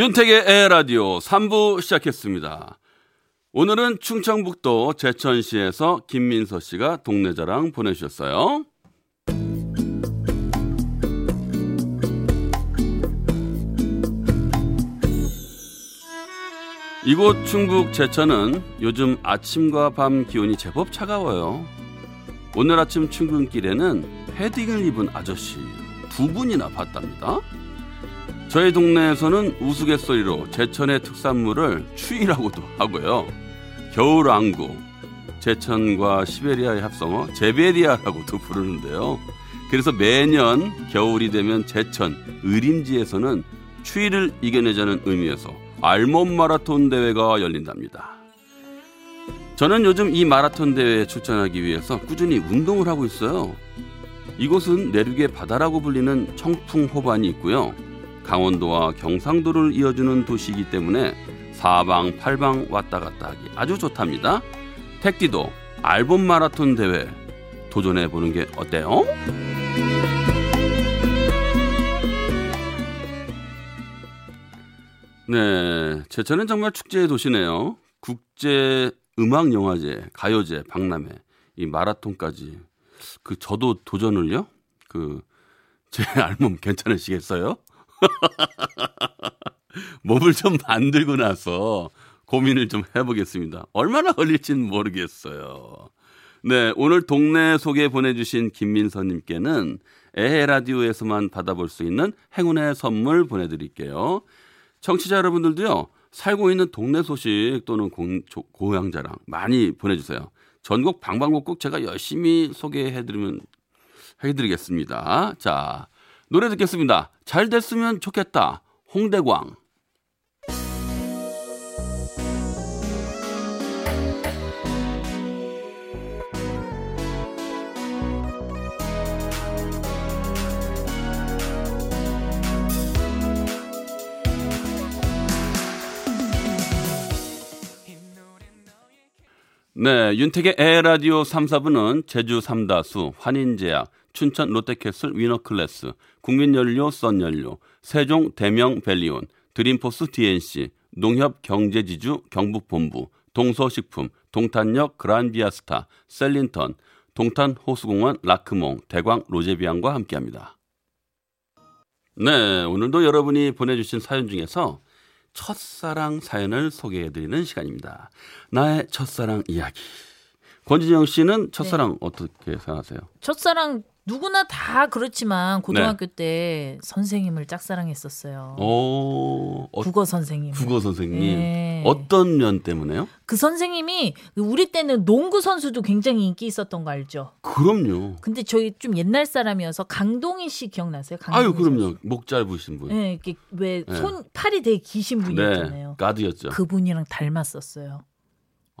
윤택의 에라디오 3부 시작했습니다. 오늘은 충청북도 제천시에서 김민서 씨가 동네 자랑 보내주셨어요. 이곳 충북 제천은 요즘 아침과 밤 기온이 제법 차가워요. 오늘 아침 출근길에는 패딩을 입은 아저씨 두 분이나 봤답니다. 저희 동네에서는 우스갯소리로 제천의 특산물을 추위라고도 하고요. 겨울왕구, 제천과 시베리아의 합성어 제베리아라고도 부르는데요. 그래서 매년 겨울이 되면 제천 의림지에서는 추위를 이겨내자는 의미에서 알몸 마라톤 대회가 열린답니다. 저는 요즘 이 마라톤 대회에 출전하기 위해서 꾸준히 운동을 하고 있어요. 이곳은 내륙의 바다라고 불리는 청풍 호반이 있고요. 강원도와 경상도를 이어주는 도시이기 때문에 사방 팔방 왔다 갔다 하기 아주 좋답니다. 택디도 알범 마라톤 대회 도전해 보는 게 어때요? 네, 제천은 정말 축제의 도시네요. 국제 음악 영화제, 가요제, 박람회, 이 마라톤까지. 그 저도 도전을요? 그 제 알몸 괜찮으시겠어요? 몸을 좀 만들고 나서 고민을 좀 해보겠습니다. 얼마나 걸릴지는 모르겠어요. 네, 오늘 동네 소개 보내주신 김민서님께는 에헤 라디오에서만 받아볼 수 있는 행운의 선물 보내드릴게요. 청취자 여러분들도요, 살고 있는 동네 소식 또는 공, 조, 고향 자랑 많이 보내주세요. 전국 방방곡곡 제가 열심히 소개해드리면, 해드리겠습니다. 자, 노래 듣겠습니다. 잘 됐으면 좋겠다. 홍대광. 네, 윤택의 에헤라디오 3, 4부는 제주 삼다수, 환인제약, 춘천 롯데캐슬 위너클래스, 국민연료 썬연료, 세종 대명 벨리온, 드림포스 DNC, 농협 경제지주 경북본부, 동서식품, 동탄역 그란비아스타, 셀린턴, 동탄 호수공원 라크몽, 대광 로제비앙과 함께합니다. 네, 오늘도 여러분이 보내주신 사연 중에서 첫사랑 사연을 소개해드리는 시간입니다. 나의 첫사랑 이야기. 권진영 씨는 첫사랑 네. 어떻게 생각하세요? 첫사랑 누구나 다 그렇지만 고등학교 네. 때 선생님을 짝사랑했었어요. 오, 어, 국어 선생님. 국어 선생님. 네. 어떤 면 때문에요? 그 선생님이 우리 때는 농구 선수도 굉장히 인기 있었던 거 알죠? 그럼요. 근데 저희 좀 옛날 사람이어서 강동희 씨 기억나세요? 강동희 아유, 그럼요. 선수. 목 짧으신 분. 네, 이렇게 왜손 네. 팔이 되게 기신 분이었잖아요. 네, 가드였죠. 그분이랑 닮았었어요.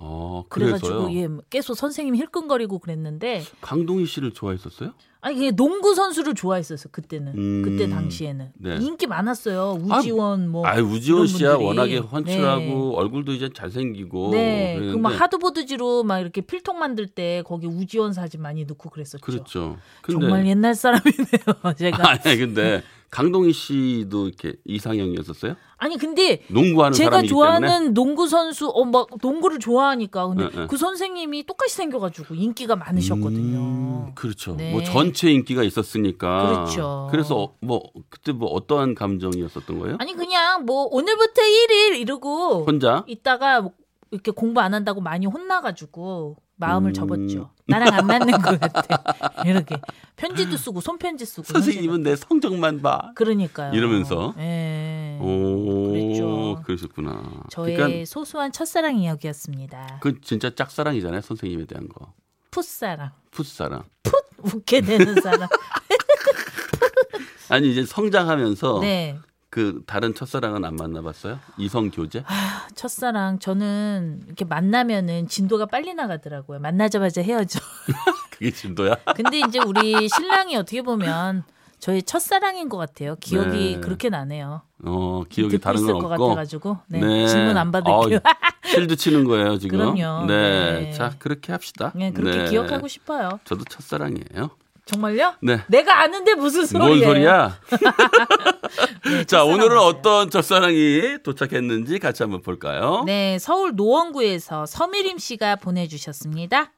어, 그래가지고 예, 계속 선생님 힐끔거리고 그랬는데 강동희 씨를 좋아했었어요? 아니 그냥 농구 선수를 좋아했었어 그때는 음, 그때 당시에는 네. 인기 많았어요 우지원 뭐. 아 우지원 씨야 워낙에 훤칠하고 네. 얼굴도 이제 잘생기고. 네. 그막 하드보드지로 막 이렇게 필통 만들 때 거기 우지원 사진 많이 넣고 그랬었죠. 그렇죠. 근데, 정말 옛날 사람이네요 제가. 아니 근데 강동희 씨도 이렇게 이상형이었었어요? 아니 근데 농구하는 제가 좋아하는 때문에? 농구 선수 어막 농구를 좋아하니까 근데 네, 네. 그 선생님이 똑같이 생겨가지고 인기가 많으셨거든요. 음, 그렇죠. 네. 뭐 전체 인기가 있었으니까. 그렇죠. 그래서 뭐 그때 뭐 어떠한 감정이었었던 거예요? 아니 그냥 뭐 오늘부터 1일 이러고 혼자 있다가 뭐 이렇게 공부 안 한다고 많이 혼나가지고 마음을 음... 접었죠. 나랑 안 맞는 것 같아. 이렇게 편지도 쓰고 손편지 쓰고. 선생님은 내 성적만 봐. 그러니까요. 이러면서. 네. 오, 그랬죠. 그러셨구나. 저의 그러니까 소소한 첫사랑 이야기였습니다. 그 진짜 짝사랑이잖아요, 선생님에 대한 거. 풋사랑. 풋사랑. 풋 웃게 되는 사람. 아니 이제 성장하면서 네. 그 다른 첫사랑은 안 만나봤어요? 이성 교제? 아, 첫사랑 저는 이렇게 만나면은 진도가 빨리 나가더라고요. 만나자마자 헤어져. 그게 진도야? 근데 이제 우리 신랑이 어떻게 보면 저희 첫사랑인 것 같아요. 기억이 네. 그렇게 나네요. 어 기억이 다른 건것 없고. 같아가지고 네, 질문 안 어, 받을게요. 실드 치는 거예요 지금. 그럼요. 네. 네. 자 그렇게 합시다. 네, 그렇게 네. 기억하고 싶어요. 저도 첫사랑이에요. 정말요? 네. 내가 아는데 무슨 소리예요? 뭔 소리야? 네, 자 오늘은. 어떤 첫사랑이 도착했는지 같이 한번 볼까요? 네, 서울 노원구에서 서미림 씨가 보내주셨습니다.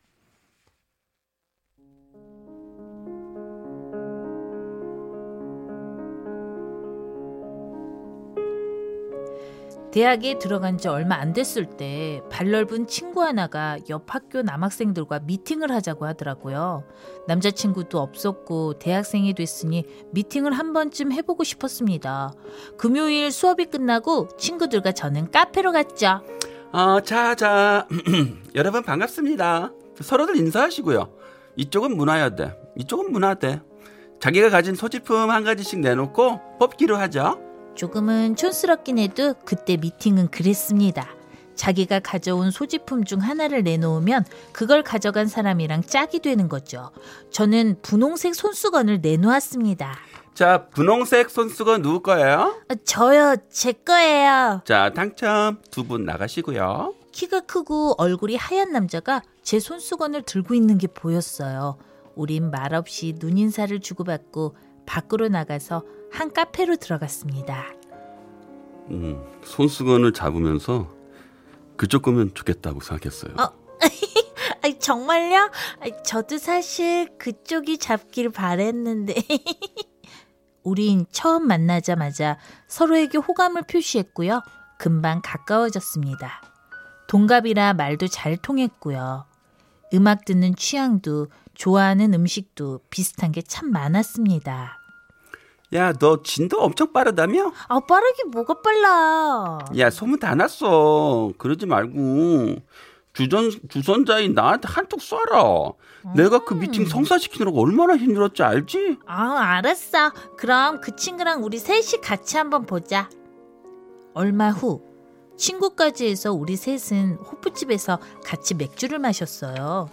대학에 들어간 지 얼마 안 됐을 때 발넓은 친구 하나가 옆 학교 남학생들과 미팅을 하자고 하더라고요. 남자친구도 없었고 대학생이 됐으니 미팅을 한 번쯤 해보고 싶었습니다. 금요일 수업이 끝나고 친구들과 저는 카페로 갔죠. 어, 자, 자, 여러분 반갑습니다. 서로들 인사하시고요. 이쪽은 문화여대, 이쪽은 문화대. 자기가 가진 소지품 한 가지씩 내놓고 뽑기로 하죠. 조금은 촌스럽긴 해도 그때 미팅은 그랬습니다. 자기가 가져온 소지품 중 하나를 내놓으면 그걸 가져간 사람이랑 짝이 되는 거죠. 저는 분홍색 손수건을 내놓았습니다. 자, 분홍색 손수건 누구 거예요? 아, 저요, 제 거예요. 자, 당첨 두 분 나가시고요. 키가 크고 얼굴이 하얀 남자가 제 손수건을 들고 있는 게 보였어요. 우린 말없이 눈인사를 주고받고 밖으로 나가서 한 카페로 들어갔습니다. 음, 손수건을 잡으면서 그쪽 거면 좋겠다고 생각했어요. 어. 정말요? 저도 사실 그쪽이 잡길 바랬는데. 우린 처음 만나자마자 서로에게 호감을 표시했고요. 금방 가까워졌습니다. 동갑이라 말도 잘 통했고요. 음악 듣는 취향도 좋아하는 음식도 비슷한 게 참 많았습니다. 야, 너 진도 엄청 빠르다며? 아, 빠르게 뭐가 빨라. 야, 소문 다 났어. 그러지 말고 주전 주선자인 나한테 한턱 쏴라. 내가 그 미팅 성사시키느라고 얼마나 힘들었지 알지? 아, 알았어. 그럼 그 친구랑 우리 셋이 같이 한번 보자. 얼마 후 친구까지 해서 우리 셋은 호프집에서 같이 맥주를 마셨어요.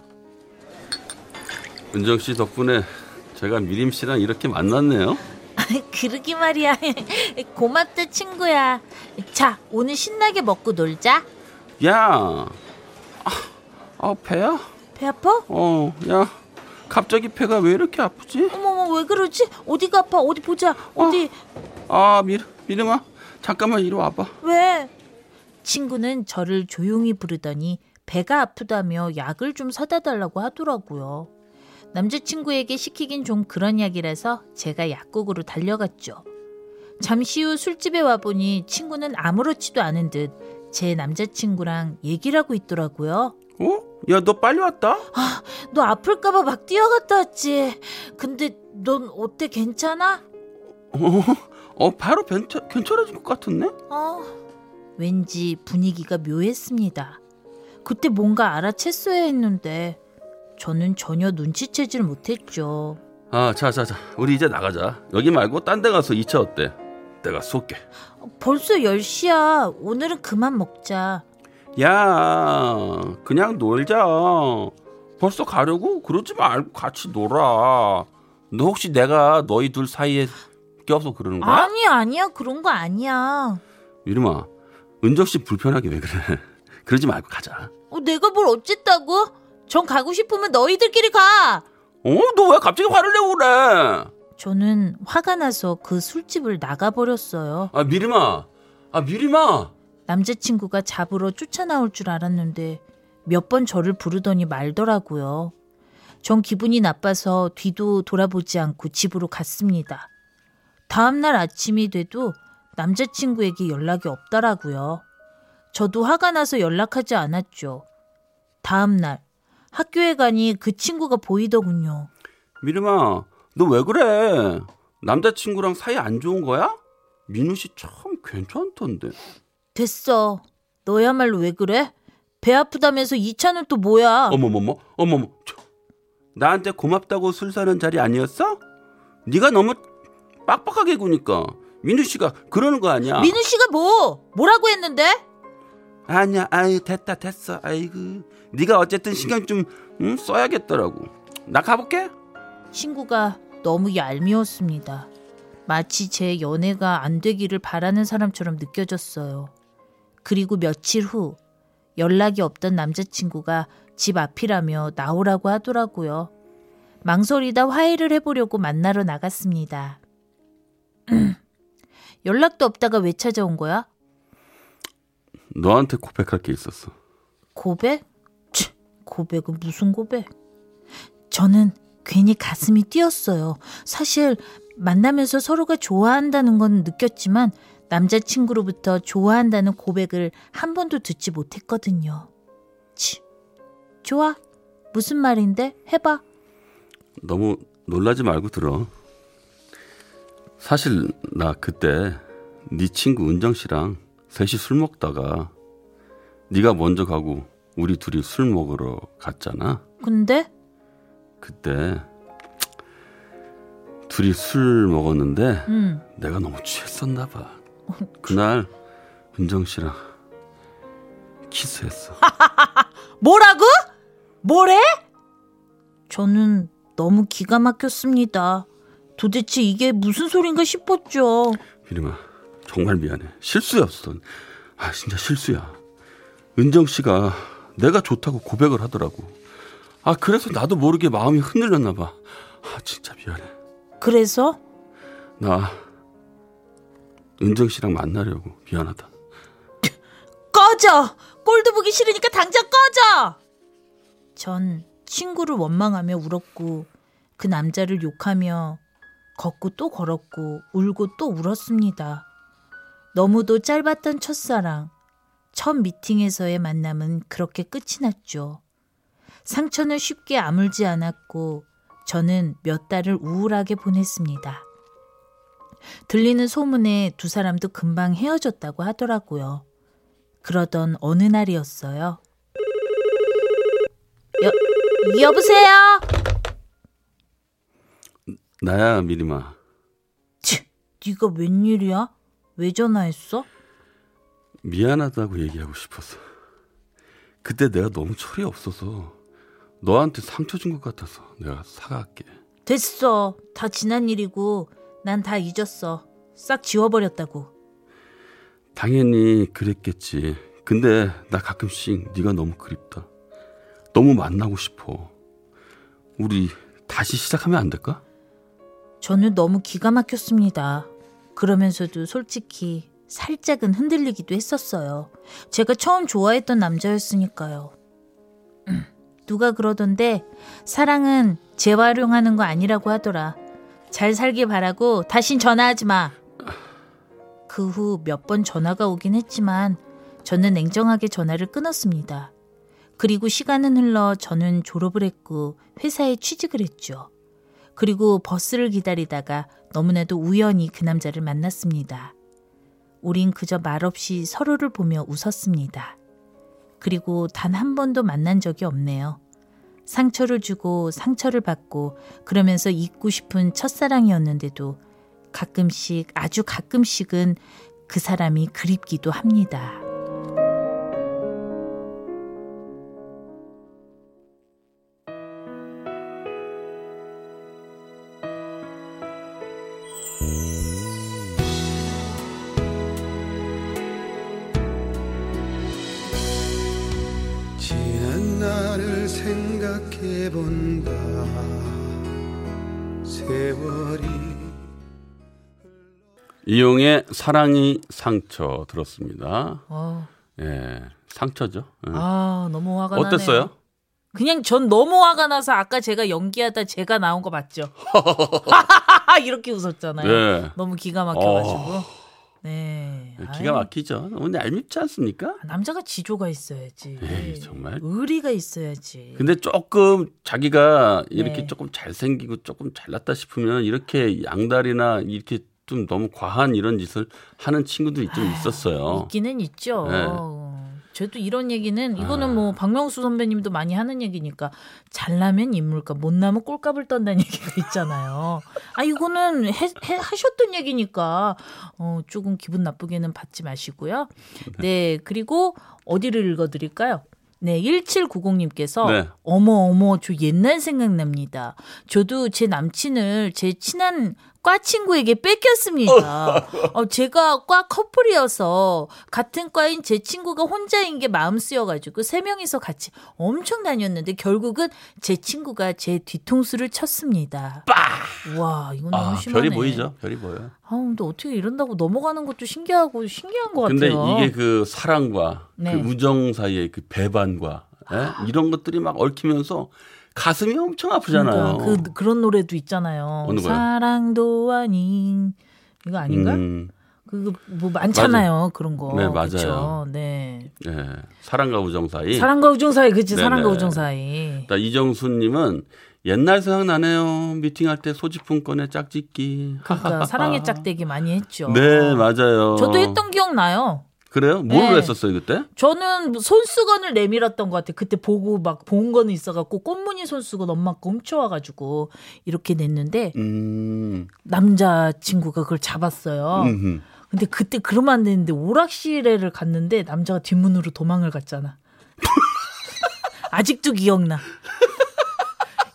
은정 씨 덕분에 제가 미림 씨랑 이렇게 만났네요. 그러기 말이야. 고맙다 친구야. 자, 오늘 신나게 먹고 놀자. 야, 아, 아 배야? 배 아파? 어, 야, 갑자기 배가 왜 이렇게 아프지? 어머머 왜 그러지? 어디가 아파? 어디 보자. 어디? 아, 미 미름아, 잠깐만 이리 와봐. 왜? 친구는 저를 조용히 부르더니 배가 아프다며 약을 좀 사다 달라고 하더라고요. 남자친구에게 시키긴 좀 그런 이야기라서 제가 약국으로 달려갔죠. 잠시 후 술집에 와보니 친구는 아무렇지도 않은 듯 제 남자친구랑 얘기를 하고 있더라고요. 어? 야, 너 빨리 왔다? 너 아플까봐 막 뛰어갔다 왔지. 근데 넌 어때 괜찮아? 어, 어 바로 괜찮, 괜찮아진 것 같은데? 어, 왠지 분위기가 묘했습니다. 그때 뭔가 알아챘어야 했는데 저는 전혀 눈치채질 못했죠. 아, 자, 자, 자, 우리 이제 나가자. 여기 말고 딴 데 가서 2차 어때? 내가 쏠게. 벌써 10시야. 오늘은 그만 먹자. 야, 그냥 놀자. 벌써 가려고? 그러지 말고 같이 놀아. 너 혹시 내가 너희 둘 사이에 껴서 그러는 거야? 아니 아니야. 그런 거 아니야. 이름아, 은정 씨 불편하게 왜 그래? 그러지 말고 가자. 어, 내가 뭘 어쨌다고? 전 가고 싶으면 너희들끼리 가. 어, 너 왜 갑자기 화를 내고 그래? 저는 화가 나서 그 술집을 나가버렸어요. 아, 미림아. 아, 미림아. 남자친구가 잡으러 쫓아나올 줄 알았는데 몇 번 저를 부르더니 말더라고요. 전 기분이 나빠서 뒤도 돌아보지 않고 집으로 갔습니다. 다음날 아침이 돼도 남자친구에게 연락이 없더라고요. 저도 화가 나서 연락하지 않았죠. 다음날 학교에 가니 그 친구가 보이더군요. 미림아, 너 왜 그래? 남자친구랑 사이 안 좋은 거야? 민우 씨 참 괜찮던데. 됐어. 너야말로 왜 그래? 배 아프다면서 이 차는 또 뭐야? 어머머머, 어머머. 저, 나한테 고맙다고 술 사는 자리 아니었어? 네가 너무 빡빡하게 구니까 민우 씨가 그러는 거 아니야? 민우 씨가 뭐? 뭐라고 했는데? 아니야, 아유 됐다 됐어. 아이고, 네가 어쨌든 신경 좀 음, 써야겠더라고. 나 가볼게. 친구가 너무 얄미웠습니다. 마치 제 연애가 안 되기를 바라는 사람처럼 느껴졌어요. 그리고 며칠 후 연락이 없던 남자친구가 집 앞이라며 나오라고 하더라고요. 망설이다 화해를 해보려고 만나러 나갔습니다. 연락도 없다가 왜 찾아온 거야? 너한테 고백할 게 있었어. 고백? 치, 고백은 무슨 고백? 저는 괜히 가슴이 뛰었어요. 사실 만나면서 서로가 좋아한다는 건 느꼈지만 남자친구로부터 좋아한다는 고백을 한 번도 듣지 못했거든요. 치, 좋아. 무슨 말인데? 해봐. 너무 놀라지 말고 들어. 사실 나 그때 네 친구 은정 씨랑 셋이 술 먹다가 네가 먼저 가고 우리 둘이 술 먹으러 갔잖아. 근데 그때 둘이 술 먹었는데 음, 내가 너무 취했었나 봐. 그날 은정 씨랑 키스했어. 뭐라고? 뭐래? 저는 너무 기가 막혔습니다. 도대체 이게 무슨 소린가 싶었죠. 비림아 정말 미안해. 실수였어. 아 진짜 실수야. 은정 씨가 내가 좋다고 고백을 하더라고. 아 그래서 나도 모르게 마음이 흔들렸나 봐. 아 진짜 미안해. 그래서 나 은정 씨랑 만나려고 미안하다. 꺼져! 꼴도 보기 싫으니까 당장 꺼져! 전 친구를 원망하며 울었고 그 남자를 욕하며 걷고 또 걸었고 울고 또 울었습니다. 너무도 짧았던 첫사랑, 첫 미팅에서의 만남은 그렇게 끝이 났죠. 상처는 쉽게 아물지 않았고 저는 몇 달을 우울하게 보냈습니다. 들리는 소문에 두 사람도 금방 헤어졌다고 하더라고요. 그러던 어느 날이었어요. 여, 여보세요? 나야 미림아. 치, 네가 웬일이야? 왜 전화했어? 미안하다고 얘기하고 싶었어. 그때 내가 너무 철이 없어서 너한테 상처 준 것 같아서 내가 사과할게. 됐어. 다 지난 일이고 난 다 잊었어. 싹 지워버렸다고. 당연히 그랬겠지. 근데 나 가끔씩 네가 너무 그립다. 너무 만나고 싶어. 우리 다시 시작하면 안 될까? 저는 너무 기가 막혔습니다. 그러면서도 솔직히 살짝은 흔들리기도 했었어요. 제가 처음 좋아했던 남자였으니까요. 음, 누가 그러던데 사랑은 재활용하는 거 아니라고 하더라. 잘 살길 바라고 다신 전화하지 마. 그 후 몇 번 전화가 오긴 했지만 저는 냉정하게 전화를 끊었습니다. 그리고 시간은 흘러 저는 졸업을 했고 회사에 취직을 했죠. 그리고 버스를 기다리다가 너무나도 우연히 그 남자를 만났습니다. 우린 그저 말없이 서로를 보며 웃었습니다. 그리고 단 한 번도 만난 적이 없네요. 상처를 주고 상처를 받고 그러면서 잊고 싶은 첫사랑이었는데도 가끔씩 아주 가끔씩은 그 사람이 그립기도 합니다. 사랑이 상처 들었습니다. 어, 예, 상처죠. 예. 아 너무 화가 나네요. 어땠어요? 그냥 전 너무 화가 나서 아까 제가 연기하다 제가 나온 거 맞죠? 이렇게 웃었잖아요. 예. 너무 기가 막혀가지고. 네. 기가 막히죠. 너무 얄밉지 않습니까? 남자가 지조가 있어야지. 에이, 정말. 의리가 있어야지. 근데 조금 자기가 이렇게 네. 조금 잘생기고 조금 잘났다 싶으면 이렇게 양다리나 이렇게 좀 너무 과한 이런 짓을 하는 친구들이 좀 있었어요. 있기는 있죠. 네. 저도 이런 얘기는 이거는 뭐 박명수 선배님도 많이 하는 얘기니까 잘나면 인물값 못나면 꼴값을 떤다는 얘기가 있잖아요. 아 이거는 해, 해- 하셨던 얘기니까 어 조금 기분 나쁘게는 받지 마시고요. 네 그리고 어디를 읽어드릴까요? 네, 1790님께서 네. 어머 어머 저 옛날 생각납니다. 저도 제 남친을 제 친한 과 친구에게 뺏겼습니다. 어, 제가 과 커플이어서 같은 과인 제 친구가 혼자인 게 마음 쓰여가지고 세 명이서 같이 엄청 다녔는데 결국은 제 친구가 제 뒤통수를 쳤습니다. 와 이건 너무 아, 심하네. 별이 보이죠? 별이 보여요. 아 근데 어떻게 이런다고 넘어가는 것도 신기하고 신기한 것 근데 같아요. 이게 그 사랑과 네. 그 우정 사이의 그 배반과 예? 이런 것들이 막 얽히면서 가슴이 엄청 아프잖아요. 그러니까 그 그런 노래도 있잖아요. 사랑도 아닌 이거 아닌가? 음, 그거 뭐 많잖아요 그런 거. 네, 맞아요. 그쵸? 네. 예. 사랑과 우정 사이. 사랑과 우정 사이 그치 네네. 사랑과 우정 사이. 나 이정수님은 옛날 생각나네요. 미팅할 때 소지품 꺼내 짝짓기. 그러니까 사랑의 짝대기 많이 했죠. 네, 맞아요. 저도 했던 기억 나요. 그래요? 뭘로 네. 했었어요 그때? 저는 뭐 손수건을 내밀었던 것 같아요. 그때 보고 막 본 거는 있어갖고 꽃무늬 손수건 엄마 거 훔쳐와가지고 이렇게 냈는데 음, 남자 친구가 그걸 잡았어요. 음흠. 근데 그때 그러면 안 되는데 오락실에를 갔는데 남자가 뒷문으로 도망을 갔잖아. 아직도 기억나.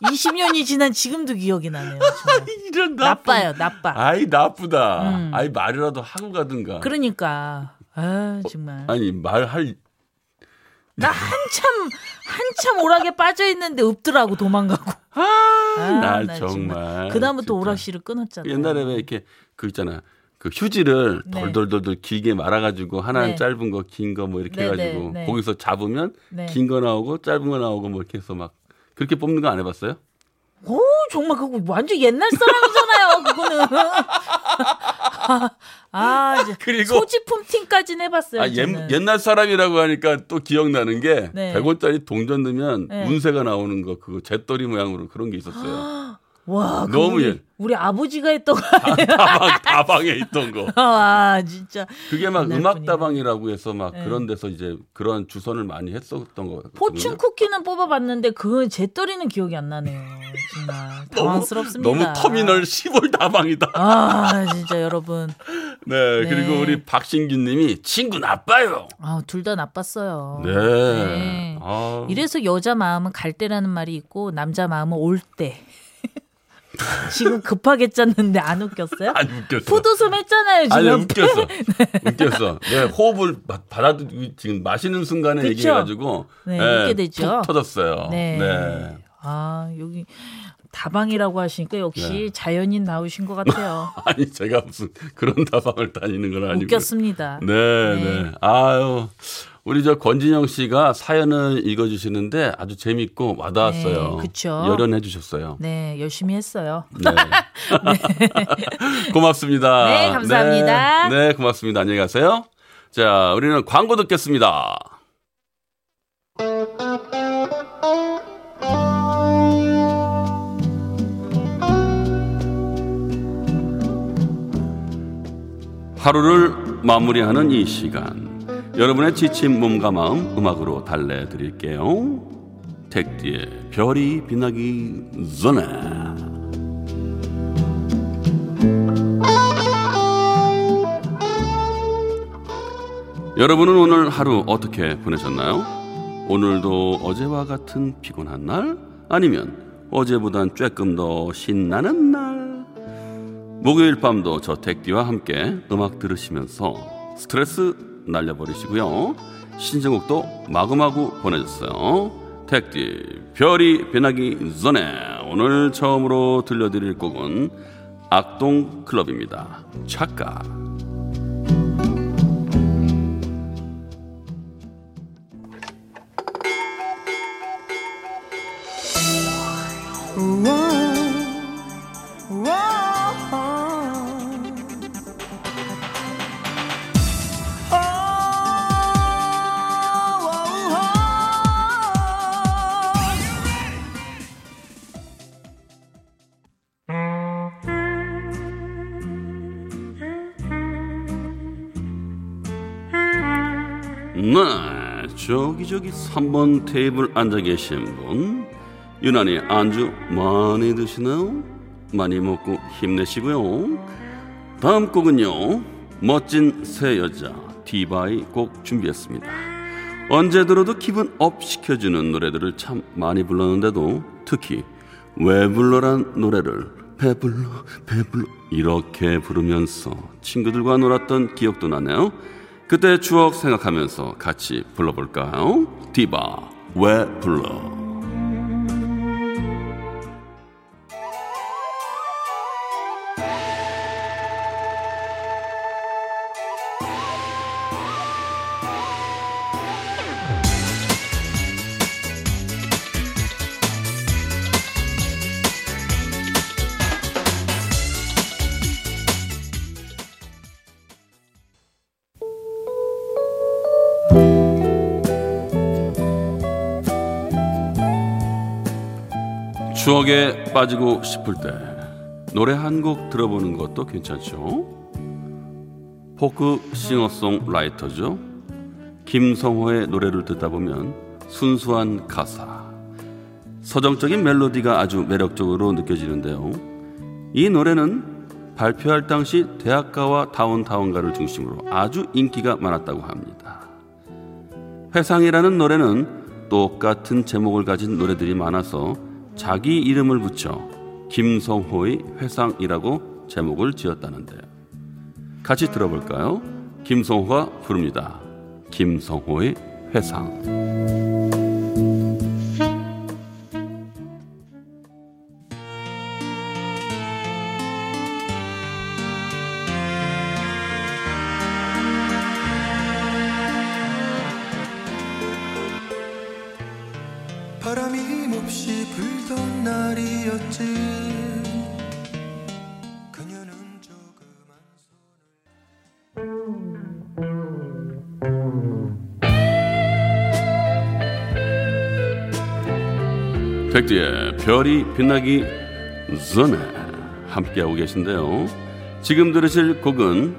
20년이 지난 지금도 기억이 나네요. 이런 나쁜- 나빠요, 나빠. 아이 나쁘다. 음. 아이 말이라도 하고 가든가. 그러니까 아 정말 아니 말할 나 한참 한참 오락에 빠져 있는데 없더라고 도망가고. 아, 아, 날나 정말. 그다음부터 진짜. 오락실을 끊었잖아. 옛날에 왜 이렇게 그 있잖아. 그 휴지를 네. 돌돌돌돌 길게 말아가지고 하나는 네. 짧은 거, 긴 거 뭐 이렇게 네, 해가지고 네, 네. 거기서 잡으면 네. 긴거 나오고 짧은 거 나오고 뭐 이렇게 해서 막 그렇게 뽑는 거 안 해봤어요? 오 정말 그거 완전 옛날 사람이잖아요. 그거는. 아 이제 그리고- 소지품 팀까지는 해봤어요. 아, 옛. 옛날 사람이라고 하니까 또 기억나는 게 네. 100원짜리 동전 넣으면 네. 운세가 나오는 거 그거 잿더리 모양으로 그런 게 있었어요. 와 너무 우리, 옛- 우리 아버지가 했던 거 아니에요? 다방 다방에 있던 거. 아 진짜 그게 막 옛날 음악. 다방이라고 해서 막 네. 그런 데서 이제 그런 주선을 많이 했었던 거. 포춘 쿠키는 뽑아봤는데 그 제떨이는 기억이 안 나네요. 정말 너무, 당황스럽습니다. 너무 터미널 10월 다방이다. 아 진짜 여러분 네, 네. 그리고 우리 박신기 님이 친구 나빠요. 아 둘 다 나빴어요. 네. 네. 아, 이래서 여자 마음은 갈 때라는 말이 있고 남자 마음은 올 때. 지금 급하게 짰는데 안 웃겼어요? 아니 웃겼어. 포도숨 했잖아요 지금. 아니 웃겼어. 웃겼어. 네, 호흡을 받- 받아들 지금 마시는 순간에 그쵸? 얘기해가지고 네, 예, 웃게 되죠. 푹 터졌어요. 네. 네. 아 여기 다방이라고 하시니까 역시 네. 자연인 나오신 것 같아요. 아니 제가 무슨 그런 다방을 다니는 건 아니고. 웃겼습니다. 네, 네. 네. 아유. 우리 저 권진영 씨가 사연을 읽어주시는데 아주 재밌고 와닿았어요. 네, 그쵸. 열연해 주셨어요. 네 열심히 했어요. 네. 고맙습니다. 네, 감사합니다. 네, 네, 고맙습니다. 안녕히 가세요. 자, 우리는 광고 듣겠습니다. 하루를 마무리하는 이 시간. 여러분의 지친 몸과 마음 음악으로 달래드릴게요. 택디의 별이 빛나기 전에. 여러분은 오늘 하루 어떻게 보내셨나요? 오늘도 어제와 같은 피곤한 날? 아니면 어제보단 조금 더 신나는 날? 목요일 밤도 저 택디와 함께 음악 들으시면서 스트레스 날려버리시고요. 신청곡도 마구마구 보내줬어요. 택디 별이 변하기 전에 오늘 처음으로 들려드릴 곡은 악동 클럽입니다. 착각. 저기 저기 3번 테이블 앉아 계신 분 유난히 안주 많이 드시나요? 많이 먹고 힘내시고요. 다음 곡은요. 멋진 세 여자 디바의 곡 준비했습니다. 언제 들어도 기분 up 시켜주는 노래들을 참 많이 불렀는데도 특히 왜 불러란 노래를 배불러 배불러 이렇게 부르면서 친구들과 놀았던 기억도 나네요. 그때 추억 생각하면서 같이 불러볼까요? 디바 왜 불러 추억에 빠지고 싶을 때 노래 한 곡 들어보는 것도 괜찮죠. 포크 싱어송 라이터죠. 김성호의 노래를 듣다 보면 순수한 가사, 서정적인 멜로디가 아주 매력적으로 느껴지는데요. 이 노래는 발표할 당시 대학가와 다운타운가를 중심으로 아주 인기가 많았다고 합니다. 회상이라는 노래는 똑같은 제목을 가진 노래들이 많아서 자기 이름을 붙여 김성호의 회상이라고 제목을 지었다는데요. 같이 들어볼까요? 김성호가 부릅니다. 김성호의 회상. 별이 빛나기 전에 함께하고 계신데요. 지금 들으실 곡은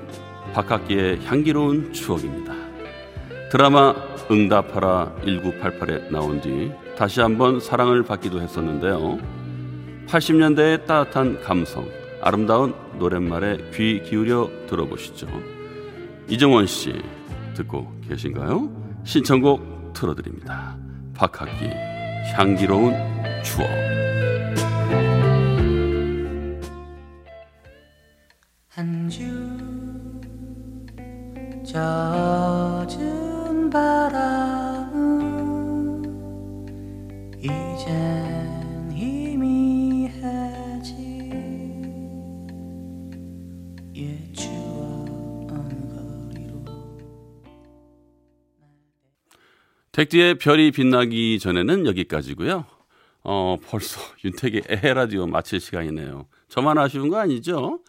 박학기의 향기로운 추억입니다. 드라마 응답하라 1988에 나온 뒤 다시 한번 사랑을 받기도 했었는데요. 80년대의 따뜻한 감성, 아름다운 노랫말에 귀 기울여 들어보시죠. 이정원 씨 듣고 계신가요? 신청곡 틀어드립니다. 박학기 향기로운 추억. 한주 젖은 바람은 이젠 택디의 별이 빛나기 전에는 여기까지고요. 어, 벌써 윤택의 에헤라디오 마칠 시간이네요. 저만 아쉬운 거 아니죠?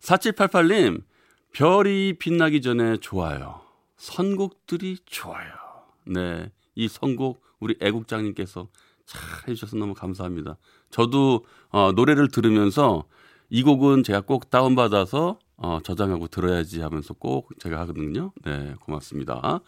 4788님, 별이 빛나기 전에 좋아요. 선곡들이 좋아요. 네. 이 선곡 우리 애국장님께서 잘 해주셔서 너무 감사합니다. 저도 어, 노래를 들으면서 이 곡은 제가 꼭 다운받아서 어, 저장하고 들어야지 하면서 꼭 제가 하거든요. 네, 고맙습니다.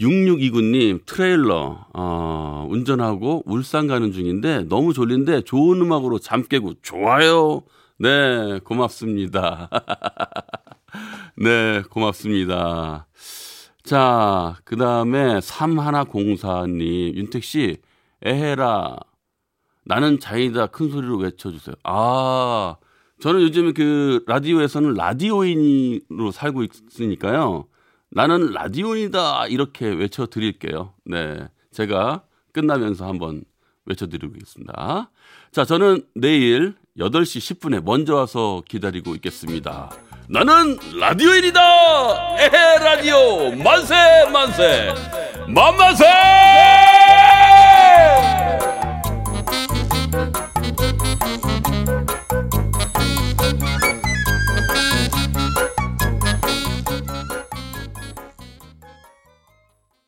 6629님 트레일러 어, 운전하고 울산 가는 중인데 너무 졸린데 좋은 음악으로 잠 깨고 좋아요. 네, 고맙습니다. 네, 고맙습니다. 자, 그 다음에 3104님, 윤택 씨, 에헤라, 나는 자이다 큰 소리로 외쳐주세요. 아, 저는 요즘 그 라디오에서는 라디오인으로 살고 있으니까요. 나는 라디오인이다 이렇게 외쳐드릴게요. 네, 제가 끝나면서 한번 외쳐드리겠습니다. 자, 저는 내일 8시 10분에 먼저 와서 기다리고 있겠습니다. 나는 라디오인이다! 에헤, 라디오! 만세, 만세! 만만세!